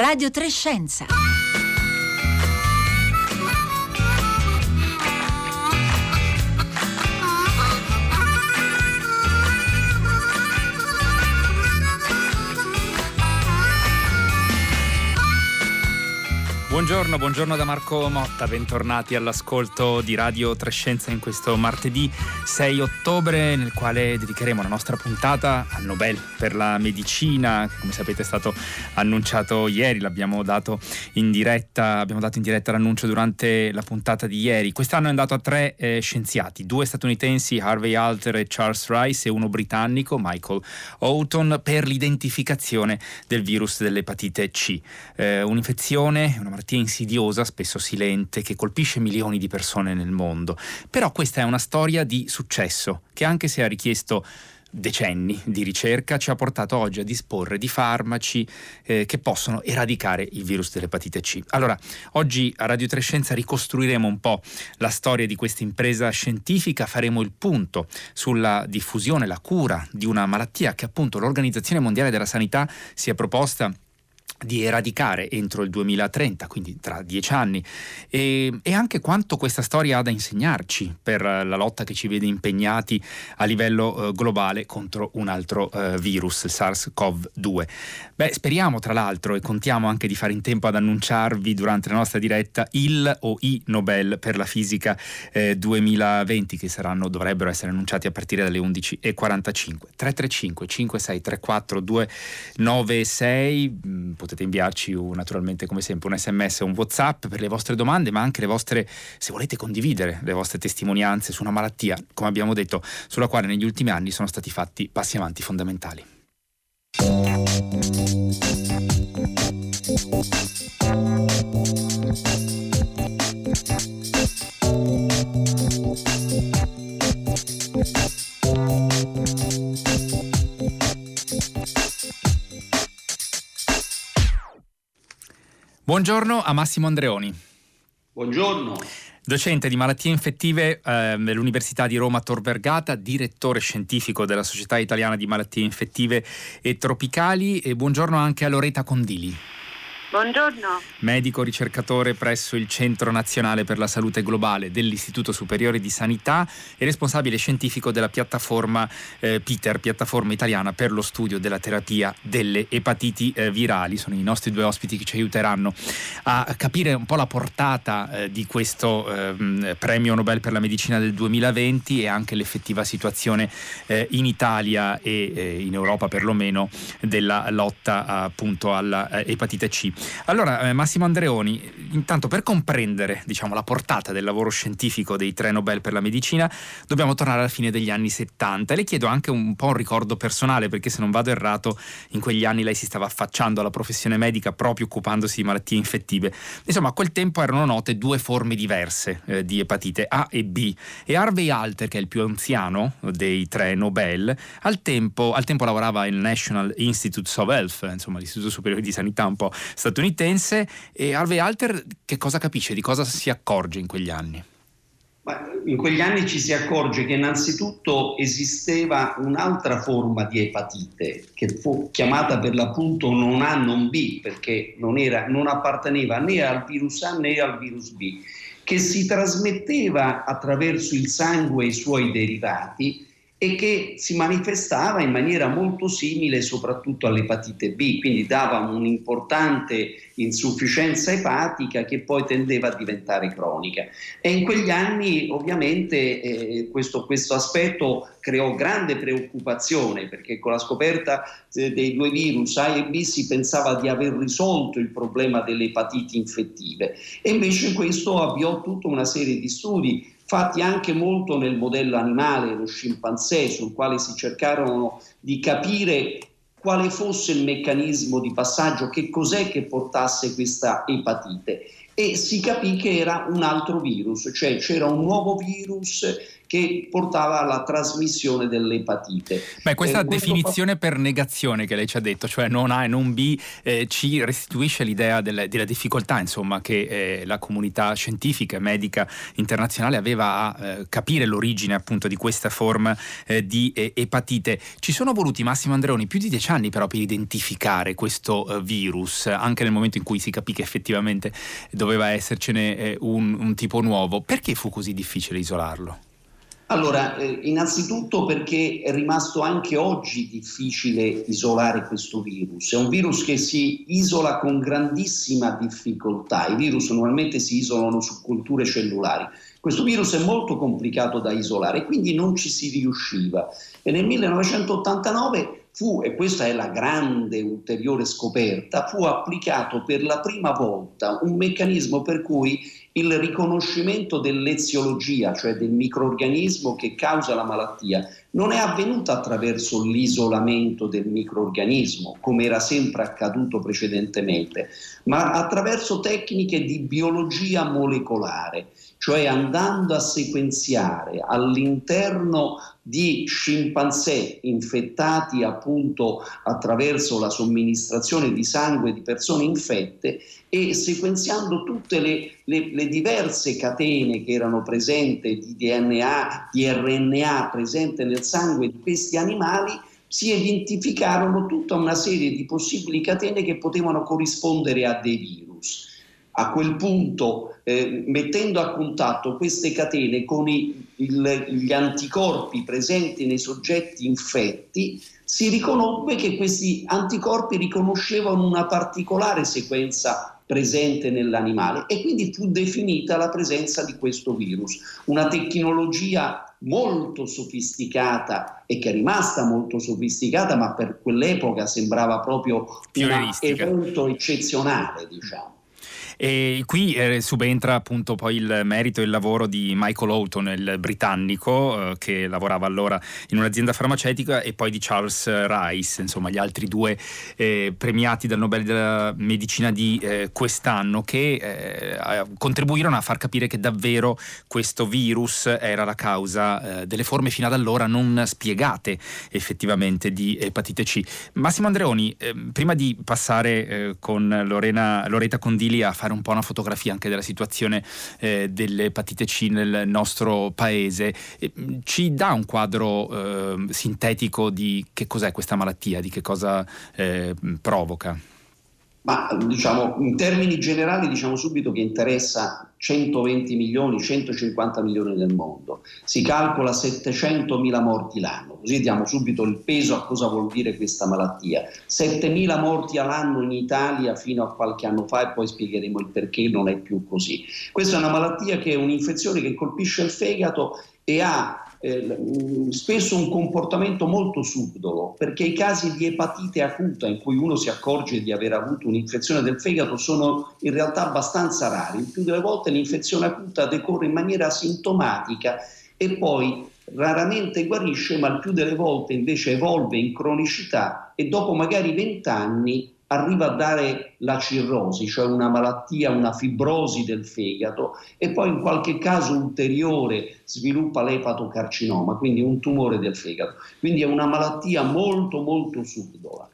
Radio Trescenza. Buongiorno, buongiorno da Marco Motta, bentornati all'ascolto di Radio Trescenza in questo martedì 6 ottobre nel quale dedicheremo la nostra puntata al Nobel per la medicina, come sapete è stato annunciato ieri, l'abbiamo dato in diretta, abbiamo dato in diretta l'annuncio durante la puntata di ieri. Quest'anno è andato a tre eh, scienziati, due statunitensi, Harvey Alter e Charles Rice e uno britannico, Michael Houghton, per l'identificazione del virus dell'epatite C, eh, un'infezione, una malattia malattia insidiosa, spesso silente, che colpisce milioni di persone nel mondo. Però questa è una storia di successo che anche se ha richiesto decenni di ricerca ci ha portato oggi a disporre di farmaci eh, che possono eradicare il virus dell'epatite C. Allora, oggi a Radio Trescenza ricostruiremo un po' la storia di questa impresa scientifica, faremo il punto sulla diffusione, la cura di una malattia che appunto l'Organizzazione Mondiale della Sanità si è proposta di eradicare entro il 2030, quindi tra dieci anni, e, e, anche quanto questa storia ha da insegnarci per la lotta che ci vede impegnati a livello eh, globale contro un altro eh, virus, il SARS-CoV-2. Beh, speriamo tra l'altro e contiamo anche di fare in tempo ad annunciarvi durante la nostra diretta il o i Nobel per la fisica eh, 2020 che saranno, dovrebbero essere annunciati a partire dalle 11.45. 335 5634 296 potete inviarci un, naturalmente come sempre un sms o un whatsapp per le vostre domande ma anche le vostre se volete condividere le vostre testimonianze su una malattia come abbiamo detto sulla quale negli ultimi anni sono stati fatti passi avanti fondamentali Buongiorno a Massimo Andreoni. Buongiorno. Docente di malattie infettive eh, dell'Università di Roma Tor Vergata, direttore scientifico della Società Italiana di Malattie Infettive e Tropicali e buongiorno anche a Loreta Condili. Buongiorno. Medico ricercatore presso il Centro Nazionale per la Salute Globale dell'Istituto Superiore di Sanità e responsabile scientifico della piattaforma eh, PITER, piattaforma italiana per lo studio della terapia delle epatiti eh, virali. Sono i nostri due ospiti che ci aiuteranno a capire un po' la portata eh, di questo ehm, premio Nobel per la medicina del 2020 e anche l'effettiva situazione eh, in Italia e eh, in Europa perlomeno della lotta appunto all'epatite C. Allora, eh, Massimo Andreoni, intanto per comprendere diciamo, la portata del lavoro scientifico dei tre Nobel per la medicina, dobbiamo tornare alla fine degli anni 70 e le chiedo anche un po' un ricordo personale, perché se non vado errato, in quegli anni lei si stava affacciando alla professione medica proprio occupandosi di malattie infettive. Insomma, a quel tempo erano note due forme diverse eh, di epatite A e B e Harvey Alter, che è il più anziano dei tre Nobel, al tempo, al tempo lavorava al National Institutes of Health, insomma l'Istituto Superiore di Sanità un po' statunitense e Harvey Alter che cosa capisce, di cosa si accorge in quegli anni? In quegli anni ci si accorge che innanzitutto esisteva un'altra forma di epatite che fu chiamata per l'appunto non A non B perché non, era, non apparteneva né al virus A né al virus B, che si trasmetteva attraverso il sangue e i suoi derivati e che si manifestava in maniera molto simile soprattutto all'epatite B, quindi dava un'importante insufficienza epatica che poi tendeva a diventare cronica. E in quegli anni ovviamente eh, questo, questo, aspetto creò grande preoccupazione perché con la scoperta eh, dei due virus A e B si pensava di aver risolto il problema delle epatiti infettive e invece questo avviò tutta una serie di studi fatti anche molto nel modello animale, lo scimpanzé, sul quale si cercarono di capire quale fosse il meccanismo di passaggio, che cos'è che portasse questa epatite. e si capì che era un altro virus, cioè c'era un nuovo virus che portava alla trasmissione dell'epatite. Beh, questa eh, definizione per negazione che lei ci ha detto, cioè non A e non B, eh, ci restituisce l'idea delle, della difficoltà insomma, che eh, la comunità scientifica e medica internazionale aveva a eh, capire l'origine appunto di questa forma eh, di eh, epatite. Ci sono voluti, Massimo Andreoni, più di dieci anni però per identificare questo virus, anche nel momento in cui si capì che effettivamente doveva essercene un, un tipo nuovo. Perché fu così difficile isolarlo? Allora, eh, innanzitutto perché è rimasto anche oggi difficile isolare questo virus. È un virus che si isola con grandissima difficoltà. I virus normalmente si isolano su culture cellulari. Questo virus è molto complicato da isolare quindi non ci si riusciva. E nel 1989 fu, e questa è la grande ulteriore scoperta, fu applicato per la prima volta un meccanismo per cui il riconoscimento dell'eziologia, cioè del microorganismo che causa la malattia, non è avvenuto attraverso l'isolamento del microorganismo, come era sempre accaduto precedentemente, ma attraverso tecniche di biologia molecolare, cioè andando a sequenziare all'interno di scimpanzé infettati appunto attraverso la somministrazione di sangue di persone infette e sequenziando tutte le, le, le diverse catene che erano presenti di DNA, di RNA presente nel sangue di questi animali, si identificarono tutta una serie di possibili catene che potevano corrispondere a dei virus. A quel punto, eh, mettendo a contatto queste catene con i, il, gli anticorpi presenti nei soggetti infetti, si riconobbe che questi anticorpi riconoscevano una particolare sequenza presente nell'animale e quindi fu definita la presenza di questo virus. Una tecnologia molto sofisticata e che è rimasta molto sofisticata, ma per quell'epoca sembrava proprio un evento eccezionale, diciamo. E qui eh, subentra appunto poi il merito e il lavoro di Michael Houghton, il britannico, eh, che lavorava allora in un'azienda farmaceutica, e poi di Charles Rice, insomma gli altri due eh, premiati dal Nobel della Medicina di eh, quest'anno, che eh, contribuirono a far capire che davvero questo virus era la causa eh, delle forme fino ad allora non spiegate effettivamente di epatite C. Massimo Andreoni, prima di passare con Lorena, Loretta Condili a fare fare un po' una fotografia anche della situazione eh, dell'epatite C nel nostro paese. Ci dà un quadro eh, sintetico di che cos'è questa malattia, di che cosa eh, provoca? Ma diciamo, in termini generali diciamo subito che interessa 120 milioni, 150 milioni del mondo. Si calcola 700 mila morti l'anno, così diamo subito il peso a cosa vuol dire questa malattia. 7 mila morti all'anno in Italia fino a qualche anno fa e poi spiegheremo il perché non è più così. Questa è una malattia che è un'infezione che colpisce il fegato e ha eh, spesso un comportamento molto subdolo, perché i casi di epatite acuta in cui uno si accorge di aver avuto un'infezione del fegato sono in realtà abbastanza rari. Il più delle volte l'infezione acuta decorre in maniera asintomatica e poi raramente guarisce, ma il più delle volte invece evolve in cronicità e dopo magari vent'anni arriva a dare la cirrosi, cioè una malattia, una fibrosi del fegato e poi in qualche caso ulteriore sviluppa l'epatocarcinoma, quindi un tumore del fegato. Quindi è una malattia molto molto subdola.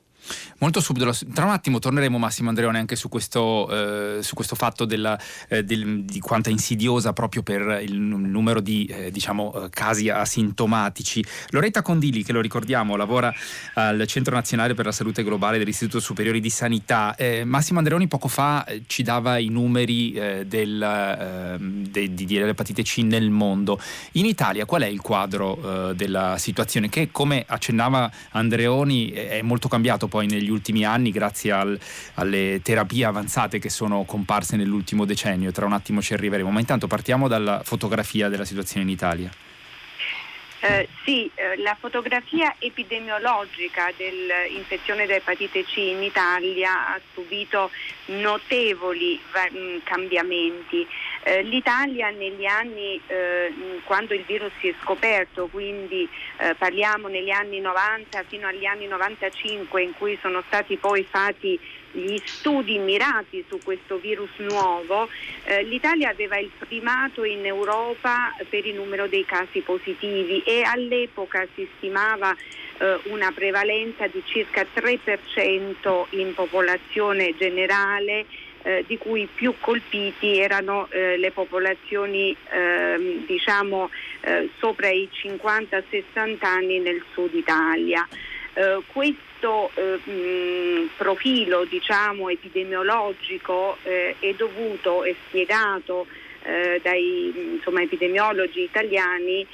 Molto subito, tra un attimo torneremo Massimo Andreone anche su questo, eh, su questo fatto della, eh, del, di quanto è insidiosa proprio per il numero di eh, diciamo, eh, casi asintomatici. Loretta Condili, che lo ricordiamo, lavora al Centro Nazionale per la Salute Globale dell'Istituto Superiore di Sanità. Eh, Massimo Andreoni poco fa eh, ci dava i numeri del, ehm, de, di, dell'epatite C nel mondo. In Italia qual è il quadro della situazione che, come accennava Andreoni, è molto cambiato poi negli ultimi anni grazie al, alle terapie avanzate che sono comparse nell'ultimo decennio. Tra un attimo ci arriveremo, ma intanto partiamo dalla fotografia della situazione in Italia. Eh, sì, eh, la fotografia epidemiologica dell'infezione da epatite C in Italia ha subito notevoli va- cambiamenti. Eh, L'Italia negli anni, eh, quando il virus si è scoperto, quindi eh, parliamo negli anni 90 fino agli anni 95 in cui sono stati poi fatti gli studi mirati su questo virus nuovo, eh, l'Italia aveva il primato in Europa per il numero dei casi positivi e all'epoca si stimava eh, una prevalenza di circa 3% in popolazione generale eh, di cui più colpiti erano eh, le popolazioni ehm, diciamo eh, sopra i 50-60 anni nel sud Italia. Eh, questo eh, mh, profilo diciamo, epidemiologico eh, è dovuto e spiegato dai insomma, epidemiologi italiani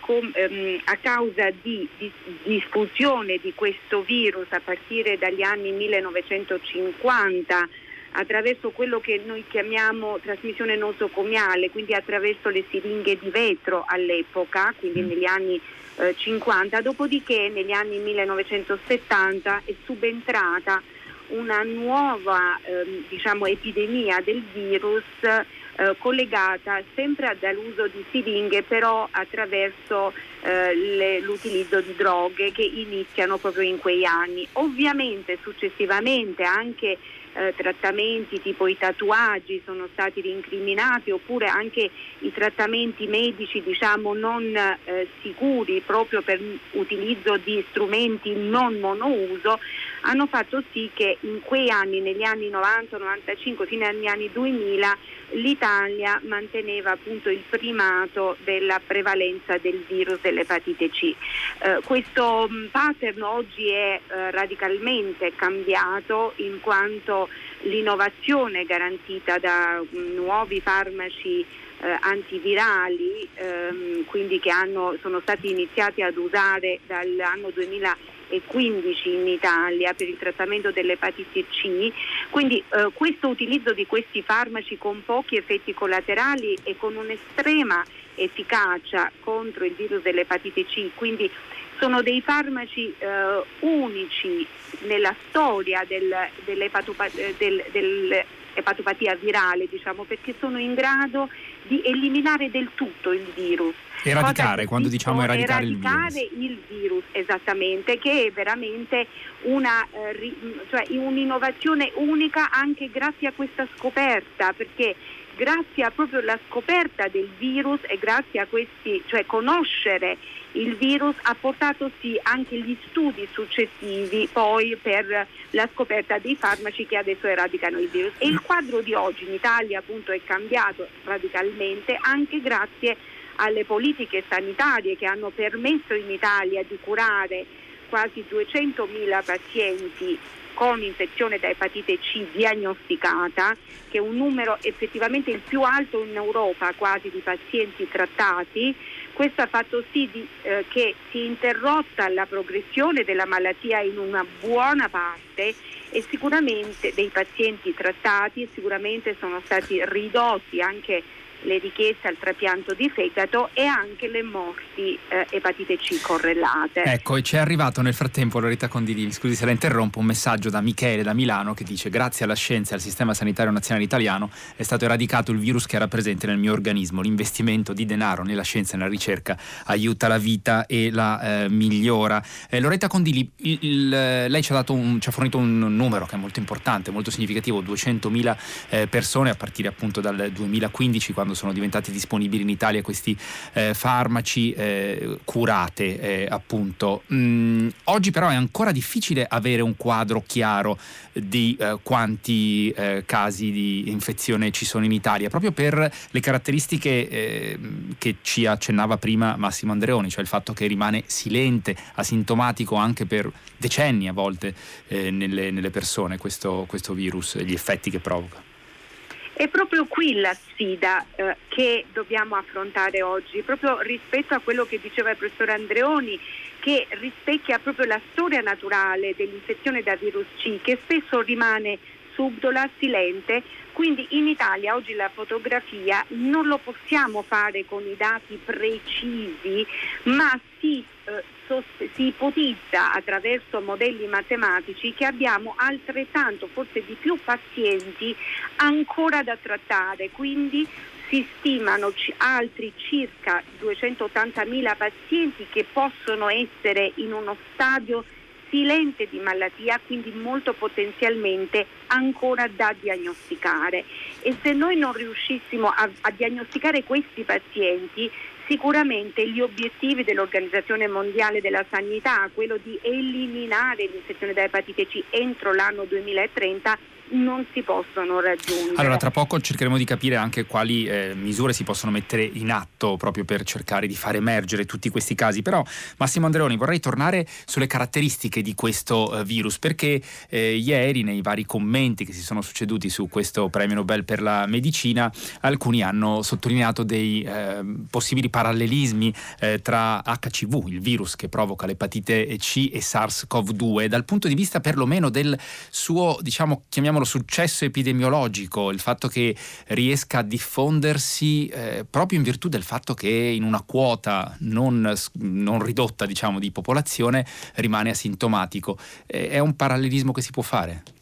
com, ehm, a causa di, di diffusione di questo virus a partire dagli anni 1950 attraverso quello che noi chiamiamo trasmissione nosocomiale, quindi attraverso le siringhe di vetro all'epoca, quindi mm. negli anni eh, 50, dopodiché negli anni 1970 è subentrata una nuova eh, diciamo, epidemia del virus eh, collegata sempre dall'uso di siringhe però attraverso eh, le, l'utilizzo di droghe che iniziano proprio in quei anni. Ovviamente successivamente anche eh, trattamenti tipo i tatuaggi sono stati rincriminati oppure anche i trattamenti medici diciamo non eh, sicuri proprio per utilizzo di strumenti non monouso hanno fatto sì che in quei anni, negli anni 90-95 fino agli anni 2000 l'Italia manteneva appunto il primato della prevalenza del virus dell'epatite C. Eh, questo mm, pattern oggi è eh, radicalmente cambiato in quanto l'innovazione garantita da mm, nuovi farmaci eh, antivirali, ehm, quindi che hanno, sono stati iniziati ad usare dall'anno 2000 e 15 in Italia per il trattamento dell'epatite C, quindi eh, questo utilizzo di questi farmaci con pochi effetti collaterali e con un'estrema efficacia contro il virus dell'epatite C, quindi sono dei farmaci eh, unici nella storia del, dell'epatopatia, del, dell'epatopatia virale, diciamo, perché sono in grado di eliminare del tutto il virus. Eradicare, quando diciamo eradicare, eradicare il, virus. il virus. esattamente, che è veramente una, eh, cioè un'innovazione unica anche grazie a questa scoperta, perché grazie a proprio la scoperta del virus e grazie a questi, cioè conoscere il virus ha portato sì anche gli studi successivi poi per la scoperta dei farmaci che adesso eradicano il virus. E il quadro di oggi in Italia appunto è cambiato radicalmente anche grazie alle politiche sanitarie che hanno permesso in Italia di curare quasi 200.000 pazienti con infezione da epatite C diagnosticata, che è un numero effettivamente il più alto in Europa quasi di pazienti trattati. Questo ha fatto sì di, eh, che si è interrotta la progressione della malattia in una buona parte e sicuramente dei pazienti trattati sicuramente sono stati ridotti anche le richieste al trapianto di fegato e anche le morti eh, epatite C correlate. Ecco, e ci è arrivato nel frattempo, Loretta Condilini, scusi se la interrompo, un messaggio da Michele da Milano che dice grazie alla scienza e al sistema sanitario nazionale italiano è stato eradicato il virus che era presente nel mio organismo. L'investimento di denaro nella scienza e nella ricerca aiuta la vita e la eh, migliora. Eh, Loretta Condili, il, il, lei ci ha, un, ci ha, fornito un numero che è molto importante, molto significativo, 200.000 eh, persone a partire appunto dal 2015 quando sono diventati disponibili in Italia questi eh, farmaci eh, curate eh, appunto. Mm, oggi però è ancora difficile avere un quadro chiaro di eh, quanti eh, casi di infezione ci sono in Italia, proprio per le caratteristiche eh, che ci accennava prima Massimo Andreoni, cioè il fatto che rimane silente, asintomatico anche per decenni a volte nelle, nelle, persone questo, questo virus, gli effetti che provoca. È proprio qui la sfida eh, che dobbiamo affrontare oggi, proprio rispetto a quello che diceva il professor Andreoni, che rispecchia proprio la storia naturale dell'infezione da virus C, che spesso rimane subdola, silente. Quindi in Italia oggi la fotografia non lo possiamo fare con i dati precisi, ma si eh, si ipotizza attraverso modelli matematici che abbiamo altrettanto, forse di più pazienti ancora da trattare, quindi si stimano altri circa 280.000 pazienti che possono essere in uno stadio silente di malattia, quindi molto potenzialmente ancora da diagnosticare. E se noi non riuscissimo a, a diagnosticare questi pazienti, sicuramente gli obiettivi dell'Organizzazione Mondiale della Sanità, quello di eliminare l'infezione da epatite C entro l'anno 2030, non si possono raggiungere. Allora, tra poco cercheremo di capire anche quali eh, misure si possono mettere in atto proprio per cercare di far emergere tutti questi casi. Però, Massimo Andreoni, vorrei tornare sulle caratteristiche di questo eh, virus, perché eh, ieri nei vari commenti che si sono succeduti su questo premio Nobel per la medicina, alcuni hanno sottolineato dei ehm, possibili parallelismi eh, tra HCV, il virus che provoca l'epatite C, e SARS-CoV-2, dal punto di vista perlomeno del suo, diciamo, chiamiamolo chiamiamolo successo epidemiologico, il fatto che riesca a diffondersi eh, proprio in virtù del fatto che in una quota non, non ridotta diciamo, di popolazione rimane asintomatico. Eh, è un parallelismo che si può fare?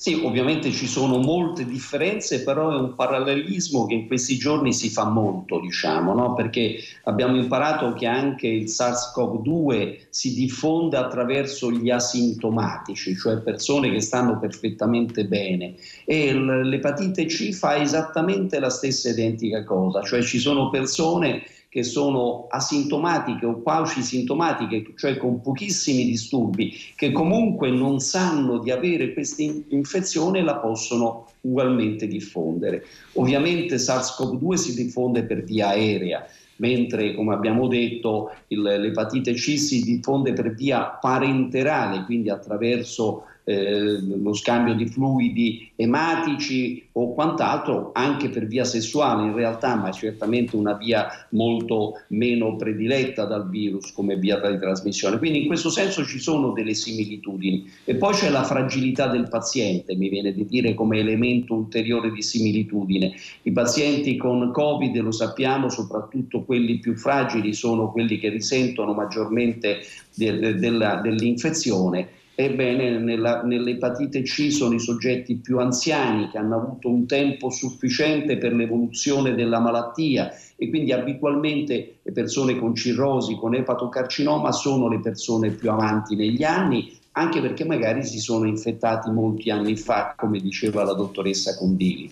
Sì, ovviamente ci sono molte differenze, però è un parallelismo che in questi giorni si fa molto, diciamo, no? perché abbiamo imparato che anche il SARS-CoV-2 si diffonde attraverso gli asintomatici, cioè persone che stanno perfettamente bene e l'epatite C fa esattamente la stessa identica cosa, cioè ci sono persone che sono asintomatiche o quasi sintomatiche, cioè con pochissimi disturbi, che comunque non sanno di avere questa infezione la possono ugualmente diffondere. Ovviamente SARS-CoV-2 si diffonde per via aerea, mentre come abbiamo detto il, l'epatite C si diffonde per via parenterale, quindi attraverso eh, lo scambio di fluidi ematici o quant'altro anche per via sessuale in realtà, ma è certamente una via molto meno prediletta dal virus come via di trasmissione. Quindi in questo senso ci sono delle similitudini. E poi c'è la fragilità del paziente, mi viene di dire come elemento ulteriore di similitudine. I pazienti con Covid, lo sappiamo, soprattutto quelli più fragili, sono quelli che risentono maggiormente de- de- della, dell'infezione Ebbene, nella, nell'epatite C sono i soggetti più anziani che hanno avuto un tempo sufficiente per l'evoluzione della malattia e quindi abitualmente le persone con cirrosi, con epatocarcinoma sono le persone più avanti negli anni, anche perché magari si sono infettati molti anni fa, come diceva la dottoressa Condili.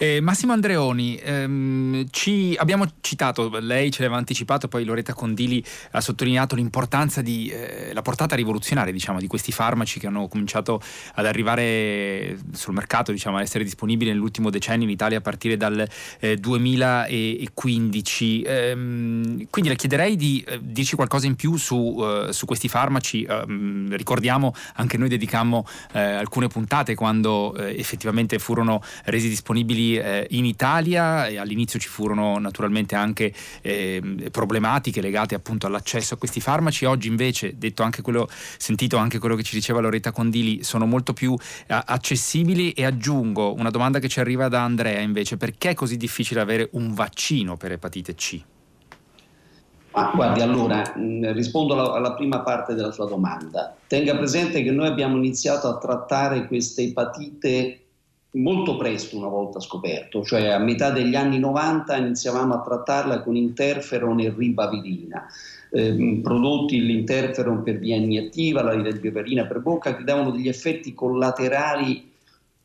Eh, Massimo Andreoni, ehm, ci, abbiamo citato, lei ce l'aveva anticipato, poi Loretta Condili ha sottolineato l'importanza di, eh, la portata rivoluzionaria diciamo, di questi farmaci che hanno cominciato ad arrivare sul mercato, diciamo, a essere disponibili nell'ultimo decennio in Italia a partire dal eh, 2015. Ehm, quindi le chiederei di eh, dirci qualcosa in più su, eh, su questi farmaci. Ehm, ricordiamo, anche noi dedicammo eh, alcune puntate quando effettivamente furono resi disponibili eh, in Italia e all'inizio ci furono naturalmente anche eh, problematiche legate appunto all'accesso a questi farmaci. Oggi invece, detto anche quello, sentito anche quello che ci diceva Loretta Condili, sono molto più eh, accessibili e aggiungo una domanda che ci arriva da Andrea invece, perché è così difficile avere un vaccino per epatite C? Ah, guardi, allora mh, rispondo alla, alla, prima parte della sua domanda. Tenga presente che noi abbiamo iniziato a trattare queste epatite molto presto una volta scoperto, cioè a metà degli anni 90 iniziavamo a trattarla con interferon e ribavirina, eh, prodotti l'interferon per via iniettiva, la ribavirina per bocca, che davano degli effetti collaterali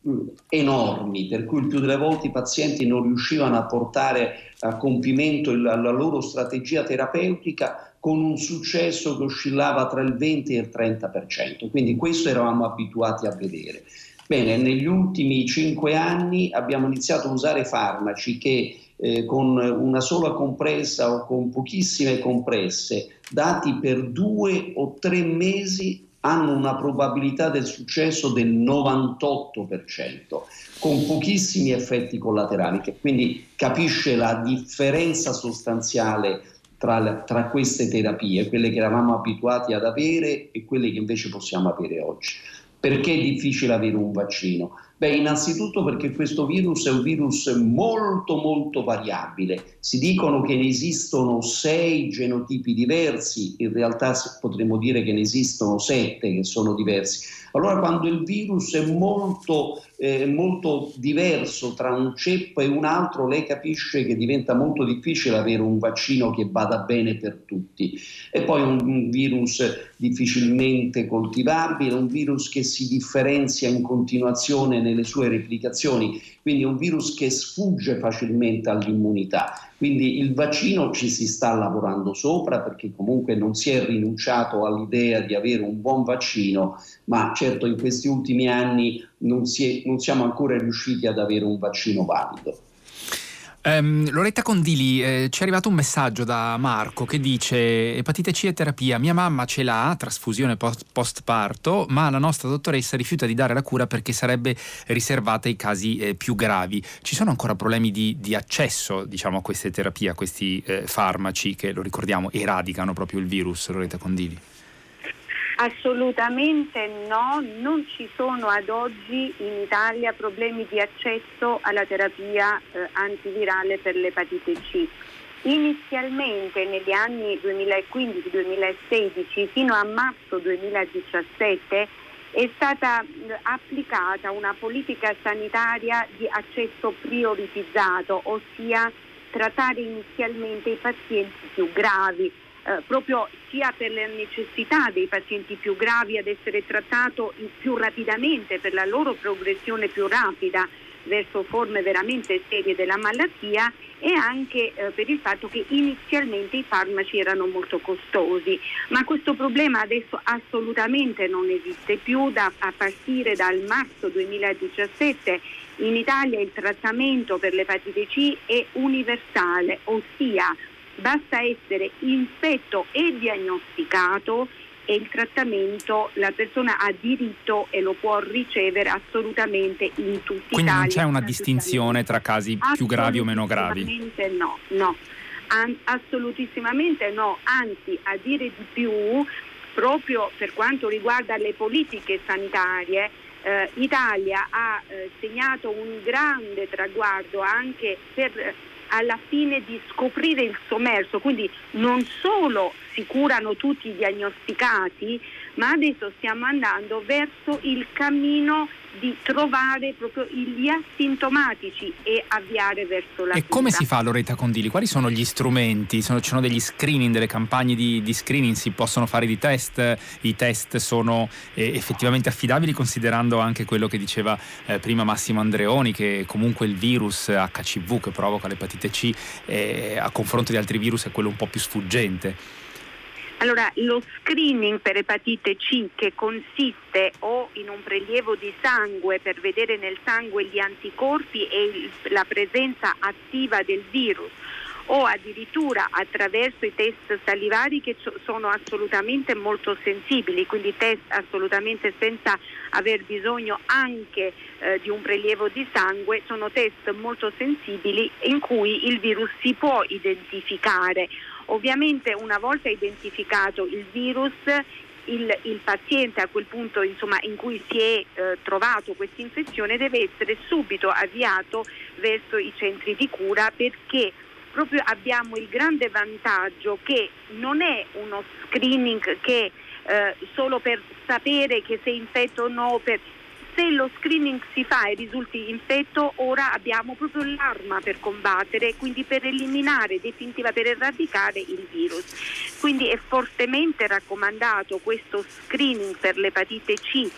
mh, enormi, per cui il più delle volte i pazienti non riuscivano a portare a compimento il, la loro strategia terapeutica con un successo che oscillava tra il 20 e il 30%, quindi questo eravamo abituati a vedere. Bene, negli ultimi cinque anni abbiamo iniziato a usare farmaci che eh, con una sola compressa o con pochissime compresse, dati per due o tre mesi, hanno una probabilità del successo del 98%, con pochissimi effetti collaterali, che quindi capisce la differenza sostanziale tra, tra, queste terapie, quelle che eravamo abituati ad avere e quelle che invece possiamo avere oggi. Perché è difficile avere un vaccino? Beh, innanzitutto perché questo virus è un virus molto molto variabile. Si dicono che ne esistono sei genotipi diversi, in realtà potremmo dire che ne esistono sette che sono diversi. Allora quando il virus è molto, eh, molto diverso tra un ceppo e un altro, lei capisce che diventa molto difficile avere un vaccino che vada bene per tutti. E poi un, un virus difficilmente coltivabile, un virus che si differenzia in continuazione nelle sue replicazioni, quindi un virus che sfugge facilmente all'immunità. Quindi il vaccino ci si sta lavorando sopra perché comunque non si è rinunciato all'idea di avere un buon vaccino, ma certo in questi ultimi anni non, è, non siamo ancora riusciti ad avere un vaccino valido. Um, Loretta Condili, eh, ci è arrivato un messaggio da Marco che dice epatite C e terapia, mia mamma ce l'ha, trasfusione post- postparto, ma la nostra dottoressa rifiuta di dare la cura perché sarebbe riservata ai casi eh, più gravi. Ci sono ancora problemi di, di accesso diciamo, a queste terapie, a questi eh, farmaci che, lo ricordiamo, eradicano proprio il virus, Loretta Condili? Assolutamente no, non ci sono ad oggi in Italia problemi di accesso alla terapia eh, antivirale per l'epatite C. Inizialmente negli anni 2015-2016 fino a marzo 2017 è stata eh, applicata una politica sanitaria di accesso prioritizzato, ossia trattare inizialmente i pazienti più gravi eh, proprio sia per la necessità dei pazienti più gravi ad essere trattati più rapidamente per la loro progressione più rapida verso forme veramente serie della malattia e anche eh, per il fatto che inizialmente i farmaci erano molto costosi, ma questo problema adesso assolutamente non esiste più da, a partire dal marzo 2017 in Italia il trattamento per l'epatite C è universale, ossia basta essere infetto e diagnosticato e il trattamento la persona ha diritto e lo può ricevere assolutamente in tutti Quindi Italia. non c'è una distinzione tra casi più gravi o meno gravi? Assolutamente no, no. An- assolutissimamente no, anzi a dire di più, proprio per quanto riguarda le politiche sanitarie, eh, Italia ha eh, segnato un grande traguardo anche per alla fine di scoprire il sommerso, quindi non solo si curano tutti i diagnosticati, ma adesso stiamo andando verso il cammino di trovare proprio gli asintomatici e avviare verso la E come si fa Loretta Condili? Quali sono gli strumenti? Sono, ci sono degli screening, delle campagne di, di, screening? Si possono fare di test? I test sono eh, effettivamente affidabili considerando anche quello che diceva eh, prima Massimo Andreoni che comunque il virus HCV che provoca l'epatite C eh, a confronto di altri virus è quello un po' più sfuggente? Allora, lo screening per epatite C che consiste o in un prelievo di sangue per vedere nel sangue gli anticorpi e la presenza attiva del virus o addirittura attraverso i test salivari che sono assolutamente molto sensibili, quindi test assolutamente senza aver bisogno anche eh, di un prelievo di sangue, sono test molto sensibili in cui il virus si può identificare Ovviamente una volta identificato il virus il, il, paziente a quel punto insomma, in cui si è eh, trovato questa infezione deve essere subito avviato verso i centri di cura perché proprio abbiamo il grande vantaggio che non è uno screening che eh, solo per sapere che sei infetto o no, per, se lo screening si fa e risulti infetto, ora abbiamo proprio l'arma per combattere, quindi per eliminare definitiva, per eradicare il virus. Quindi è fortemente raccomandato questo screening per l'epatite C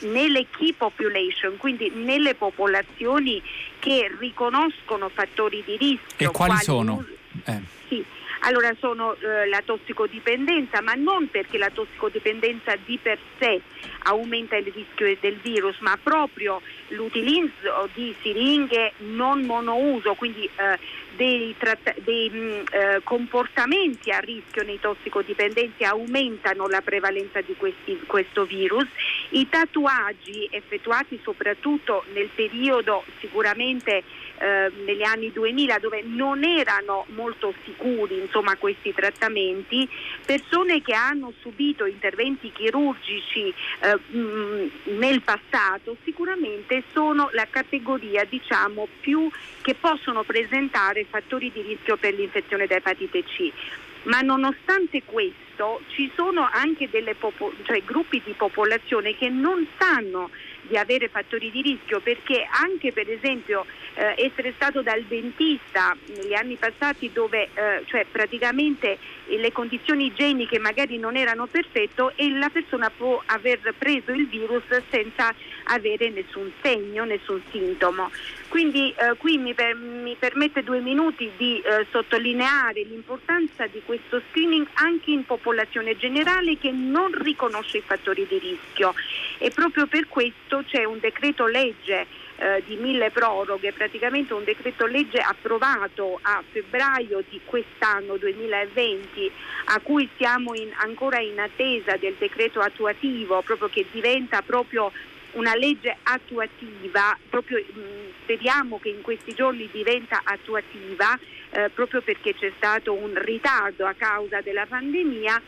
nelle key population, quindi nelle popolazioni che riconoscono fattori di rischio. E quali sono? Eh. Sì. Allora sono eh, la tossicodipendenza, ma non perché la tossicodipendenza di per sé aumenta il rischio del virus, ma proprio l'utilizzo di siringhe non monouso, quindi eh, dei, tratt- dei mh, mm, eh, comportamenti a rischio nei tossicodipendenti aumentano la prevalenza di questi, questo virus I tatuaggi effettuati soprattutto nel periodo sicuramente eh, negli anni 2000 dove non erano molto sicuri insomma, questi trattamenti, persone che hanno subito interventi chirurgici eh, mh, nel passato sicuramente sono la categoria diciamo, più che possono presentare fattori di rischio per l'infezione da epatite C. Ma nonostante questo ci sono anche popo- cioè, gruppi di popolazione che non sanno di avere fattori di rischio perché anche per esempio eh, essere stato dal dentista negli anni passati dove eh, cioè praticamente le condizioni igieniche magari non erano perfette e la persona può aver preso il virus senza avere nessun segno, nessun sintomo. Quindi eh, qui mi, per, mi, permette due minuti di eh, sottolineare l'importanza di questo screening anche in popolazione generale che non riconosce i fattori di rischio e proprio per questo c'è un decreto legge eh, di mille proroghe, praticamente un decreto legge approvato a febbraio di quest'anno 2020 a cui siamo in, ancora in attesa del decreto attuativo proprio che diventa proprio una legge attuativa, proprio, mh, speriamo che in questi giorni diventa attuativa eh, proprio perché c'è stato un ritardo a causa della pandemia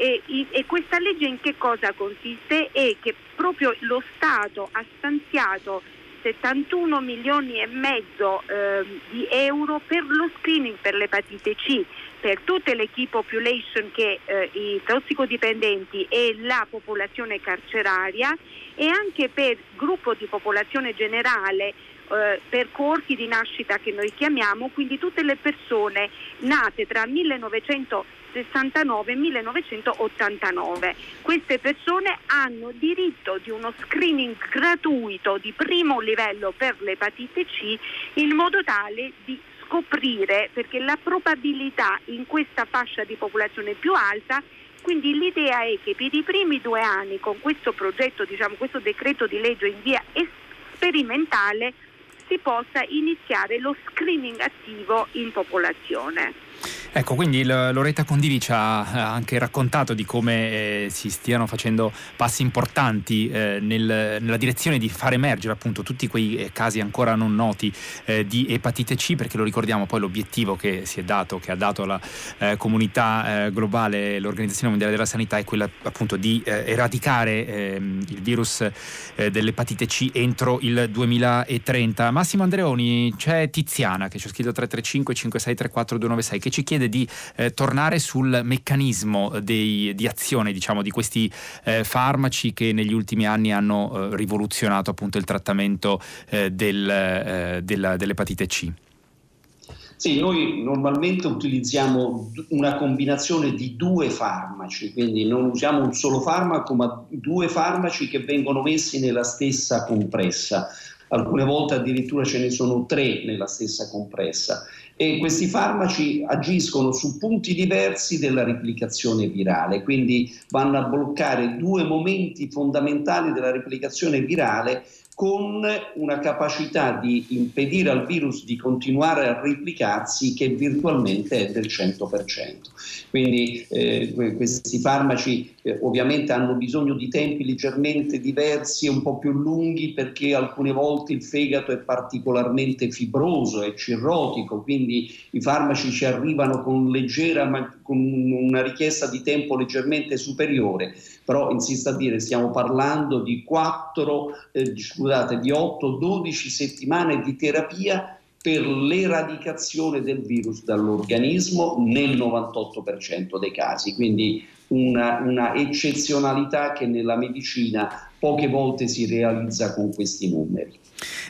e, e, questa legge in che cosa consiste? È che proprio lo Stato ha stanziato 71 milioni e mezzo eh, di euro per lo screening per l'epatite C, per tutte le key population che eh, i tossicodipendenti e la popolazione carceraria e anche per gruppo di popolazione generale eh, per corti di nascita che noi chiamiamo, quindi tutte le persone nate tra 1900 1969-1989. Queste persone hanno diritto di uno screening gratuito di primo livello per l'epatite C in modo tale di scoprire perché la probabilità in questa fascia di popolazione è più alta quindi l'idea è che per i primi due anni con questo progetto, diciamo, questo decreto di legge in via sperimentale si possa iniziare lo screening attivo in popolazione. Ecco, quindi Loretta Condivi ci ha anche raccontato di come eh, si stiano facendo passi importanti eh, nel, nella direzione di far emergere appunto tutti quei eh, casi ancora non noti eh, di epatite C, perché lo ricordiamo poi l'obiettivo che si è dato, che ha dato la eh, comunità globale, l'Organizzazione Mondiale della Sanità, è quella appunto di eradicare ehm, il virus dell'epatite C entro il 2030. Massimo Andreoni, c'è Tiziana che ci ha scritto 335 5634 296 che ci chiede chiede di eh, tornare sul meccanismo dei, di azione diciamo, di questi eh, farmaci che negli ultimi anni hanno eh, rivoluzionato appunto il trattamento eh, del, eh, della, dell'epatite C. Sì, noi normalmente utilizziamo una combinazione di due farmaci, quindi non usiamo un solo farmaco, ma due farmaci che vengono messi nella stessa compressa. Alcune volte addirittura ce ne sono tre nella stessa compressa e questi farmaci agiscono su punti diversi della replicazione virale, quindi vanno a bloccare due momenti fondamentali della replicazione virale con una capacità di impedire al virus di continuare a replicarsi che virtualmente è del 100%. Quindi eh, questi farmaci eh, ovviamente hanno bisogno di tempi leggermente diversi e un po' più lunghi perché alcune volte il fegato è particolarmente fibroso e cirrotico, quindi i farmaci ci arrivano con leggera ma con una richiesta di tempo leggermente superiore, però insisto a dire stiamo parlando di 4 eh, scusate, di 8-12 settimane di terapia per l'eradicazione del virus dall'organismo nel 98% dei casi, quindi una, una, eccezionalità che nella medicina poche volte si realizza con questi numeri.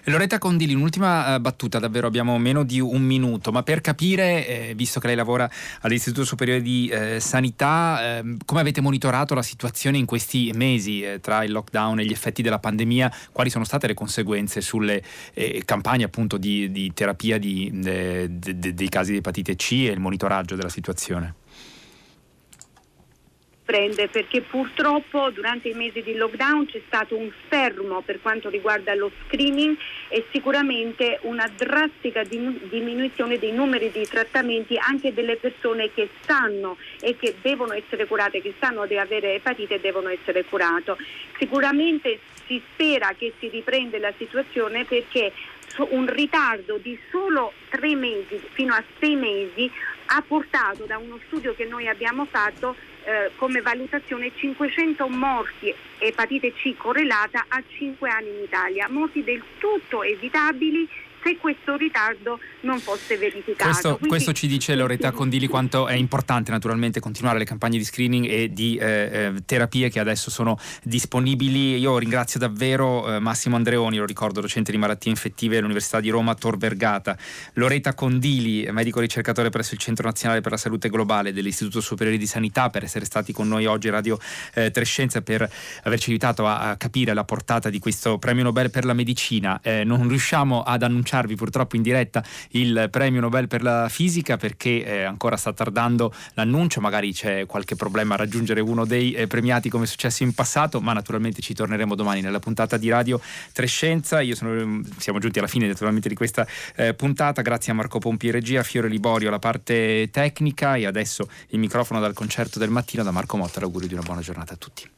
Loretta Condili, un'ultima eh, battuta, davvero abbiamo meno di un minuto, ma per capire, eh, visto che lei lavora all'Istituto Superiore di eh, Sanità, ehm, come avete monitorato la situazione in questi mesi eh, tra il lockdown e gli effetti della pandemia, quali sono state le conseguenze sulle eh, campagne appunto di, di terapia di, de, de, dei casi di epatite C e il monitoraggio della situazione? Sorprende perché purtroppo durante i mesi di lockdown c'è stato un fermo per quanto riguarda lo screening e sicuramente una drastica diminuzione dei numeri di trattamenti anche delle persone che sanno e che devono essere curate, che sanno di avere epatite e devono essere curate. Sicuramente si spera che si riprenda la situazione perché un ritardo di solo tre mesi fino a sei mesi ha portato da uno studio che noi abbiamo fatto eh, come valutazione 500 morti epatite C correlata a 5 anni in Italia, morti del tutto evitabili se questo ritardo non fosse verificato. Questo, Quindi, questo ci dice Loretta Condili quanto è importante naturalmente continuare le campagne di screening e di eh, eh, terapie che adesso sono disponibili. Io ringrazio davvero eh, Massimo Andreoni, lo ricordo, docente di malattie infettive all'Università di Roma Tor Vergata, Loretta Condili, medico ricercatore presso il Centro Nazionale per la Salute Globale dell'Istituto Superiore di Sanità per essere stati con noi oggi Radio eh, Trescenza per averci aiutato a, a, capire la portata di questo premio Nobel per la medicina. Eh, non riusciamo ad annunciare annunciarvi purtroppo in diretta il premio Nobel per la fisica perché eh, ancora sta tardando l'annuncio, magari c'è qualche problema a raggiungere uno dei eh, premiati come è successo in passato, ma naturalmente ci torneremo domani nella puntata di Radio Trescenza. Io sono, siamo giunti alla fine naturalmente di questa eh, puntata, grazie a Marco Pompi regia, Fiore Liborio alla parte tecnica e adesso il microfono dal concerto del mattino da Marco Motta, l'augurio di una buona giornata a tutti.